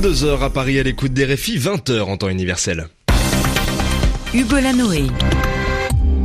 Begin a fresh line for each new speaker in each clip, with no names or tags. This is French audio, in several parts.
22h à Paris à l'écoute des réfis, 20h en temps universel.
Hugo Lanoé.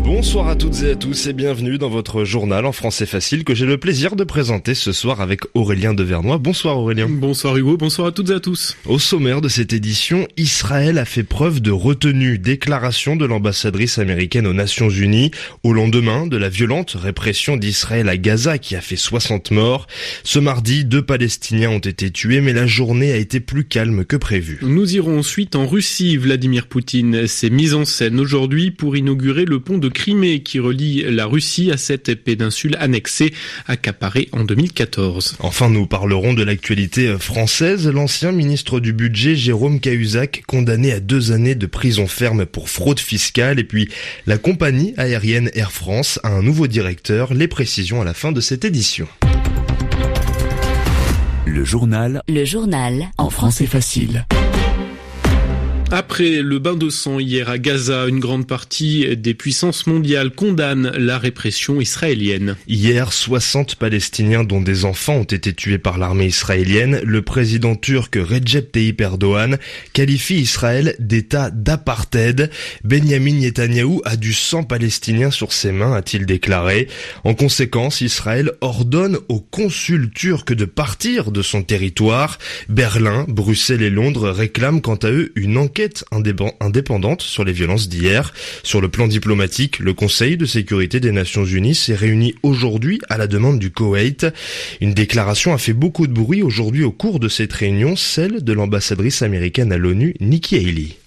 Bonsoir à toutes et à tous et bienvenue dans votre journal en français facile que j'ai le plaisir de présenter ce soir avec Aurélien Devernois. Bonsoir Aurélien.
Bonsoir Hugo, bonsoir à toutes et à tous.
Au sommaire de cette édition, Israël a fait preuve de retenue. Déclaration de l'ambassadrice américaine aux Nations Unies au lendemain de la violente répression d'Israël à Gaza qui a fait 60 morts. Ce mardi, deux Palestiniens ont été tués mais la journée a été plus calme que prévu.
Nous irons ensuite en Russie. Vladimir Poutine s'est mis en scène aujourd'hui pour inaugurer le pont de Crimée qui relie la Russie à cette péninsule annexée accaparée en 2014.
Enfin, nous parlerons de l'actualité française. L'ancien ministre du budget Jérôme Cahuzac condamné à deux années de prison ferme pour fraude fiscale et puis la compagnie aérienne Air France a un nouveau directeur. Les précisions à la fin de cette édition.
Le journal. Le journal. En français facile.
Après le bain de sang hier à Gaza, une grande partie des puissances mondiales condamnent la répression israélienne.
Hier, 60 Palestiniens dont des enfants ont été tués par l'armée israélienne. Le président turc Recep Tayyip Erdogan qualifie Israël d'état d'apartheid. Benjamin Netanyahou a du sang palestinien sur ses mains, a-t-il déclaré. En conséquence, Israël ordonne aux consuls turcs de partir de son territoire. Berlin, Bruxelles et Londres réclament quant à eux une enquête indépendante sur les violences d'hier. Sur le plan diplomatique, le Conseil de sécurité des Nations Unies s'est réuni aujourd'hui à la demande du Koweït. Une déclaration a fait beaucoup de bruit aujourd'hui au cours de cette réunion, celle de l'ambassadrice américaine à l'ONU, Nikki Haley.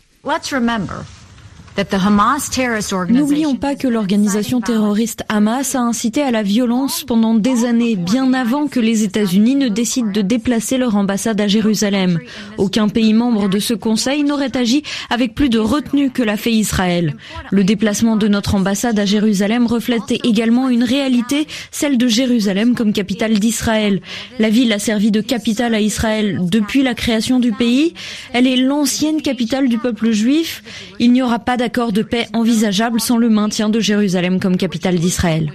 N'oublions pas que l'organisation terroriste Hamas a incité à la violence pendant des années, bien avant que les États-Unis ne décident de déplacer leur ambassade à Jérusalem. Aucun pays membre de ce Conseil n'aurait agi avec plus de retenue que l'a fait Israël. Le déplacement de notre ambassade à Jérusalem reflète également une réalité, celle de Jérusalem comme capitale d'Israël. La ville a servi de capitale à Israël depuis la création du pays. Elle est l'ancienne capitale du peuple juif. Il n'y aura pas accord de paix envisageable sans le maintien de Jérusalem comme capitale d'Israël.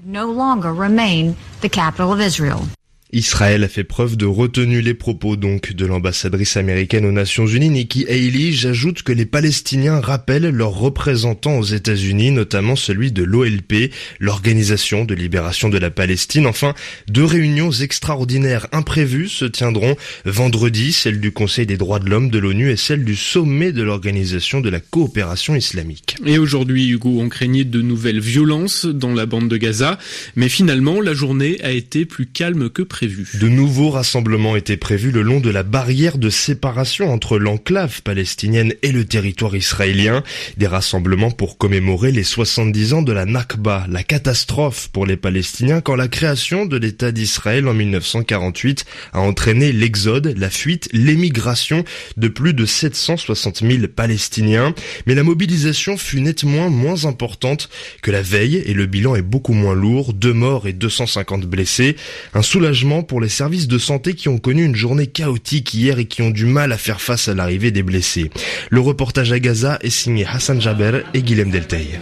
Israël a fait preuve de retenue les propos donc de l'ambassadrice américaine aux Nations Unies Nikki Haley. J'ajoute que les Palestiniens rappellent leurs représentants aux États-Unis, notamment celui de l'OLP, l'Organisation de libération de la Palestine. Enfin, deux réunions extraordinaires imprévues se tiendront vendredi, celle du Conseil des droits de l'homme de l'ONU et celle du sommet de l'Organisation de la coopération islamique.
Et aujourd'hui, Hugo, on craignait de nouvelles violences dans la bande de Gaza, mais finalement, la journée a été plus calme que prévu.
De nouveaux rassemblements étaient prévus le long de la barrière de séparation entre l'enclave palestinienne et le territoire israélien. Des rassemblements pour commémorer les 70 ans de la Nakba, la catastrophe pour les Palestiniens quand la création de l'État d'Israël en 1948 a entraîné l'exode, la fuite, l'émigration de plus de 760 000 Palestiniens. Mais la mobilisation fut nettement moins importante que la veille et le bilan est beaucoup moins lourd, deux morts et 250 blessés. Un soulagement pour les services de santé qui ont connu une journée chaotique hier et qui ont du mal à faire face à l'arrivée des blessés. Le reportage à Gaza est signé Hassan Jaber et Guilhem Delteil.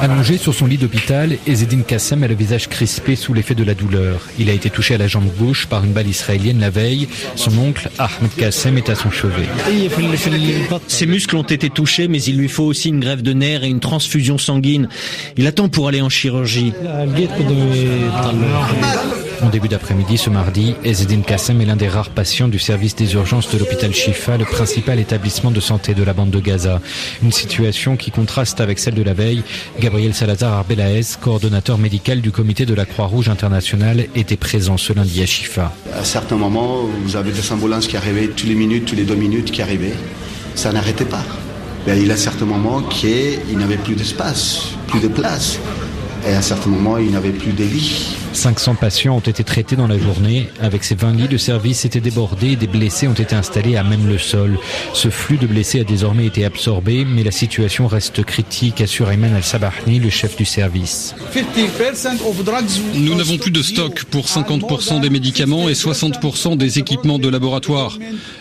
Allongé sur son lit d'hôpital, Ezedine Kassem a le visage crispé sous l'effet de la douleur. Il a été touché à la jambe gauche par une balle israélienne la veille. Son oncle, Ahmed Kassem, est à son chevet.
Ses muscles ont été touchés, mais il lui faut aussi une grève de nerfs et une transfusion sanguine. Il attend pour aller en chirurgie.
En début d'après-midi ce mardi, Ezedine Kassem est l'un des rares patients du service des urgences de l'hôpital Shifa, le principal établissement de santé de la bande de Gaza. Une situation qui contraste avec celle de la veille. Gabriel Salazar Arbelaez, coordonnateur médical du comité de la Croix-Rouge internationale, était présent ce lundi à Shifa.
À certains moments, vous avez des ambulances qui arrivaient toutes les minutes, toutes les deux minutes qui arrivaient. Ça n'arrêtait pas. Mais il y a certains moments qu'il n'y avait plus d'espace, plus de place. Et à certains moments, il n'y avait plus de lits.
500 patients ont été traités dans la journée. Avec ces 20 lits, de service étaient débordés et des blessés ont été installés à même le sol. Ce flux de blessés a désormais été absorbé, mais la situation reste critique, assure Ayman Al-Sabahni, le chef du service.
Nous n'avons plus de stock pour 50% des médicaments et 60% des équipements de laboratoire.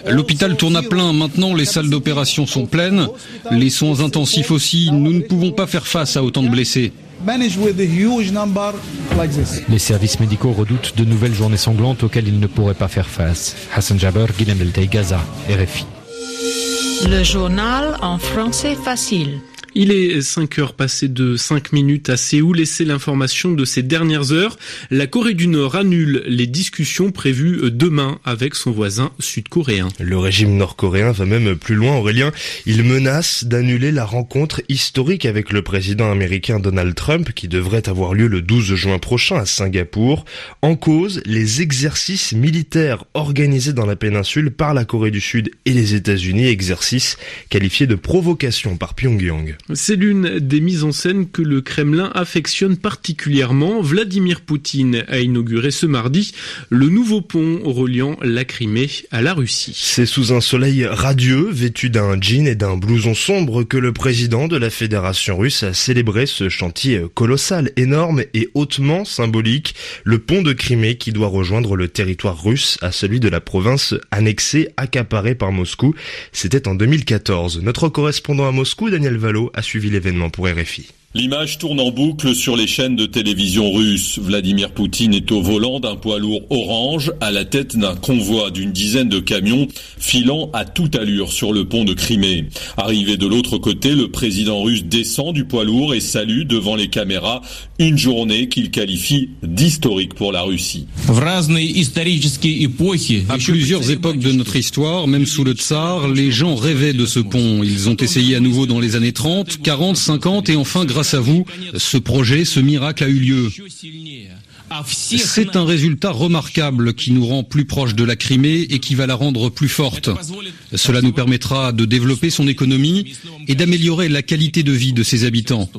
L'hôpital tourne à plein. Maintenant, les salles d'opération sont pleines. Les soins intensifs aussi. Nous ne pouvons pas faire face à autant de blessés.
Les services médicaux redoutent de nouvelles journées sanglantes auxquelles ils ne pourraient pas faire face. Hassan Jaber, Guilhem Gaza, RFI.
Le journal en français facile.
Il est 5 heures passées de 5 minutes à Séoul et l'information de ces dernières heures. La Corée du Nord annule les discussions prévues demain avec son voisin sud-coréen.
Le régime nord-coréen va même plus loin, Aurélien. Il menace d'annuler la rencontre historique avec le président américain Donald Trump qui devrait avoir lieu le 12 juin prochain à Singapour. En cause, les exercices militaires organisés dans la péninsule par la Corée du Sud et les États-Unis, exercices qualifiés de provocation par Pyongyang.
C'est l'une des mises en scène que le Kremlin affectionne particulièrement. Vladimir Poutine a inauguré ce mardi le nouveau pont reliant la Crimée à la Russie.
C'est sous un soleil radieux, vêtu d'un jean et d'un blouson sombre, que le président de la Fédération russe a célébré ce chantier colossal, énorme et hautement symbolique, le pont de Crimée qui doit rejoindre le territoire russe à celui de la province annexée, accaparée par Moscou. C'était en 2014. Notre correspondant à Moscou, Daniel Valo, a suivi l'événement pour RFI.
L'image tourne en boucle sur les chaînes de télévision russes. Vladimir Poutine est au volant d'un poids lourd orange à la tête d'un convoi d'une dizaine de camions filant à toute allure sur le pont de Crimée. Arrivé de l'autre côté, le président russe descend du poids lourd et salue devant les caméras une journée qu'il qualifie d'historique pour la Russie.
À plusieurs époques de notre histoire, même sous le tsar, les gens rêvaient de ce pont. Ils ont essayé à nouveau dans les années 30, 40, 50 et enfin grâce grâce à vous, ce projet, ce miracle a eu lieu. C'est un résultat remarquable qui nous rend plus proches de la Crimée et qui va la rendre plus forte. Cela nous permettra de développer son économie et d'améliorer la qualité de vie de ses habitants.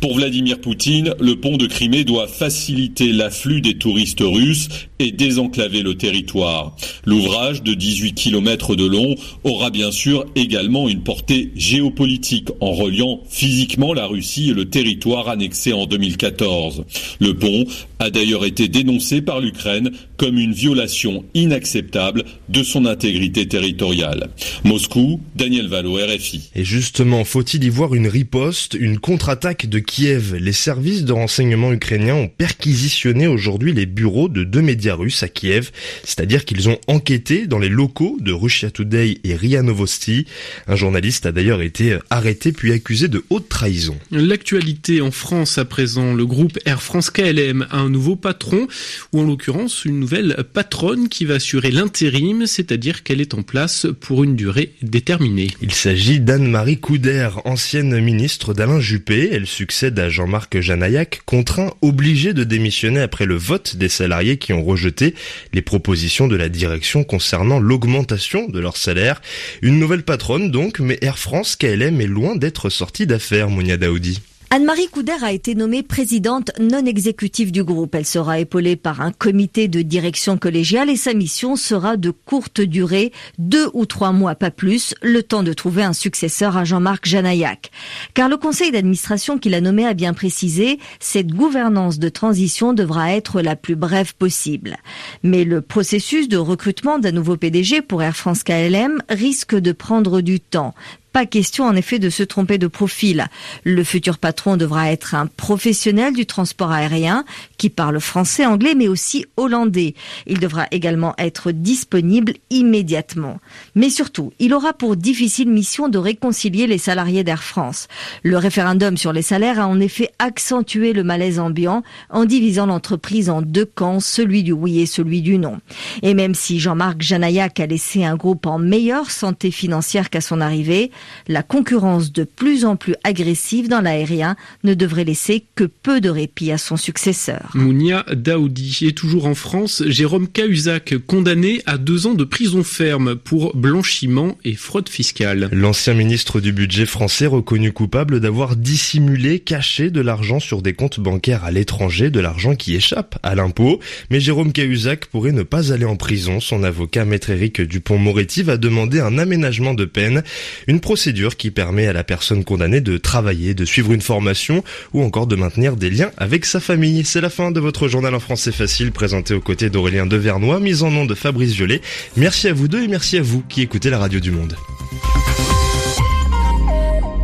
Pour Vladimir Poutine, le pont de Crimée doit faciliter l'afflux des touristes russes et désenclaver le territoire. L'ouvrage de 18 km de long aura bien sûr également une portée géopolitique en reliant physiquement la Russie et le territoire annexé en 2014. Le pont a d'ailleurs été dénoncé par l'Ukraine comme une violation inacceptable de son intégrité territoriale. Moscou, Daniel Valo, RFI.
Et justement, faut-il y voir une riposte, une contre-attaque de Kiev? Les services de renseignement ukrainiens ont perquisitionné aujourd'hui les bureaux de deux médias russes à Kiev, c'est-à-dire qu'ils ont enquêté dans les locaux de Russia Today et RIA Novosti. Un journaliste a d'ailleurs été arrêté puis accusé de haute trahison.
L'actualité en France à présent, le groupe Air France KLM a un nouveau patron, ou en l'occurrence une nouvelle patronne qui va assurer l'intérim, c'est-à-dire qu'elle est en place pour une durée déterminée.
Il s'agit d'Anne-Marie Couder, ancienne ministre d'Alain Juppé. Elle succède à Jean-Marc Janaillac, contraint, obligé de démissionner après le vote des salariés qui ont rejeté les propositions de la direction concernant l'augmentation de leur salaire. Une nouvelle patronne donc, mais Air France KLM est loin d'être sortie d'affaires, Mounia Daoudi.
Anne-Marie Couder a été nommée présidente non exécutive du groupe. Elle sera épaulée par un comité de direction collégiale et sa mission sera de courte durée, deux ou trois mois, pas plus, le temps de trouver un successeur à Jean-Marc Janaillac. Car le conseil d'administration qu'il a nommé a bien précisé, cette gouvernance de transition devra être la plus brève possible. Mais le processus de recrutement d'un nouveau PDG pour Air France KLM risque de prendre du temps. Pas question en effet de se tromper de profil. Le futur patron devra être un professionnel du transport aérien qui parle français, anglais mais aussi hollandais. Il devra également être disponible immédiatement. Mais surtout, il aura pour difficile mission de réconcilier les salariés d'Air France. Le référendum sur les salaires a en effet accentué le malaise ambiant en divisant l'entreprise en deux camps, celui du oui et celui du non. Et même si Jean-Marc Janaillac a laissé un groupe en meilleure santé financière qu'à son arrivée, la concurrence de plus en plus agressive dans l'aérien ne devrait laisser que peu de répit à son successeur.
Mounia Daoudi est toujours en France. Jérôme Cahuzac, condamné à deux ans de prison ferme pour blanchiment et fraude fiscale.
L'ancien ministre du budget français reconnu coupable d'avoir dissimulé, caché de l'argent sur des comptes bancaires à l'étranger, de l'argent qui échappe à l'impôt. Mais Jérôme Cahuzac pourrait ne pas aller en prison. Son avocat, maître Éric Dupont-Moretti, va demander un aménagement de peine. Une procédure qui permet à la personne condamnée de travailler, de suivre une formation ou encore de maintenir des liens avec sa famille. C'est la fin de votre journal en français facile présenté aux côtés d'Aurélien Devernois, mise en nom de Fabrice Violet. Merci à vous deux et merci à vous qui écoutez la radio du monde.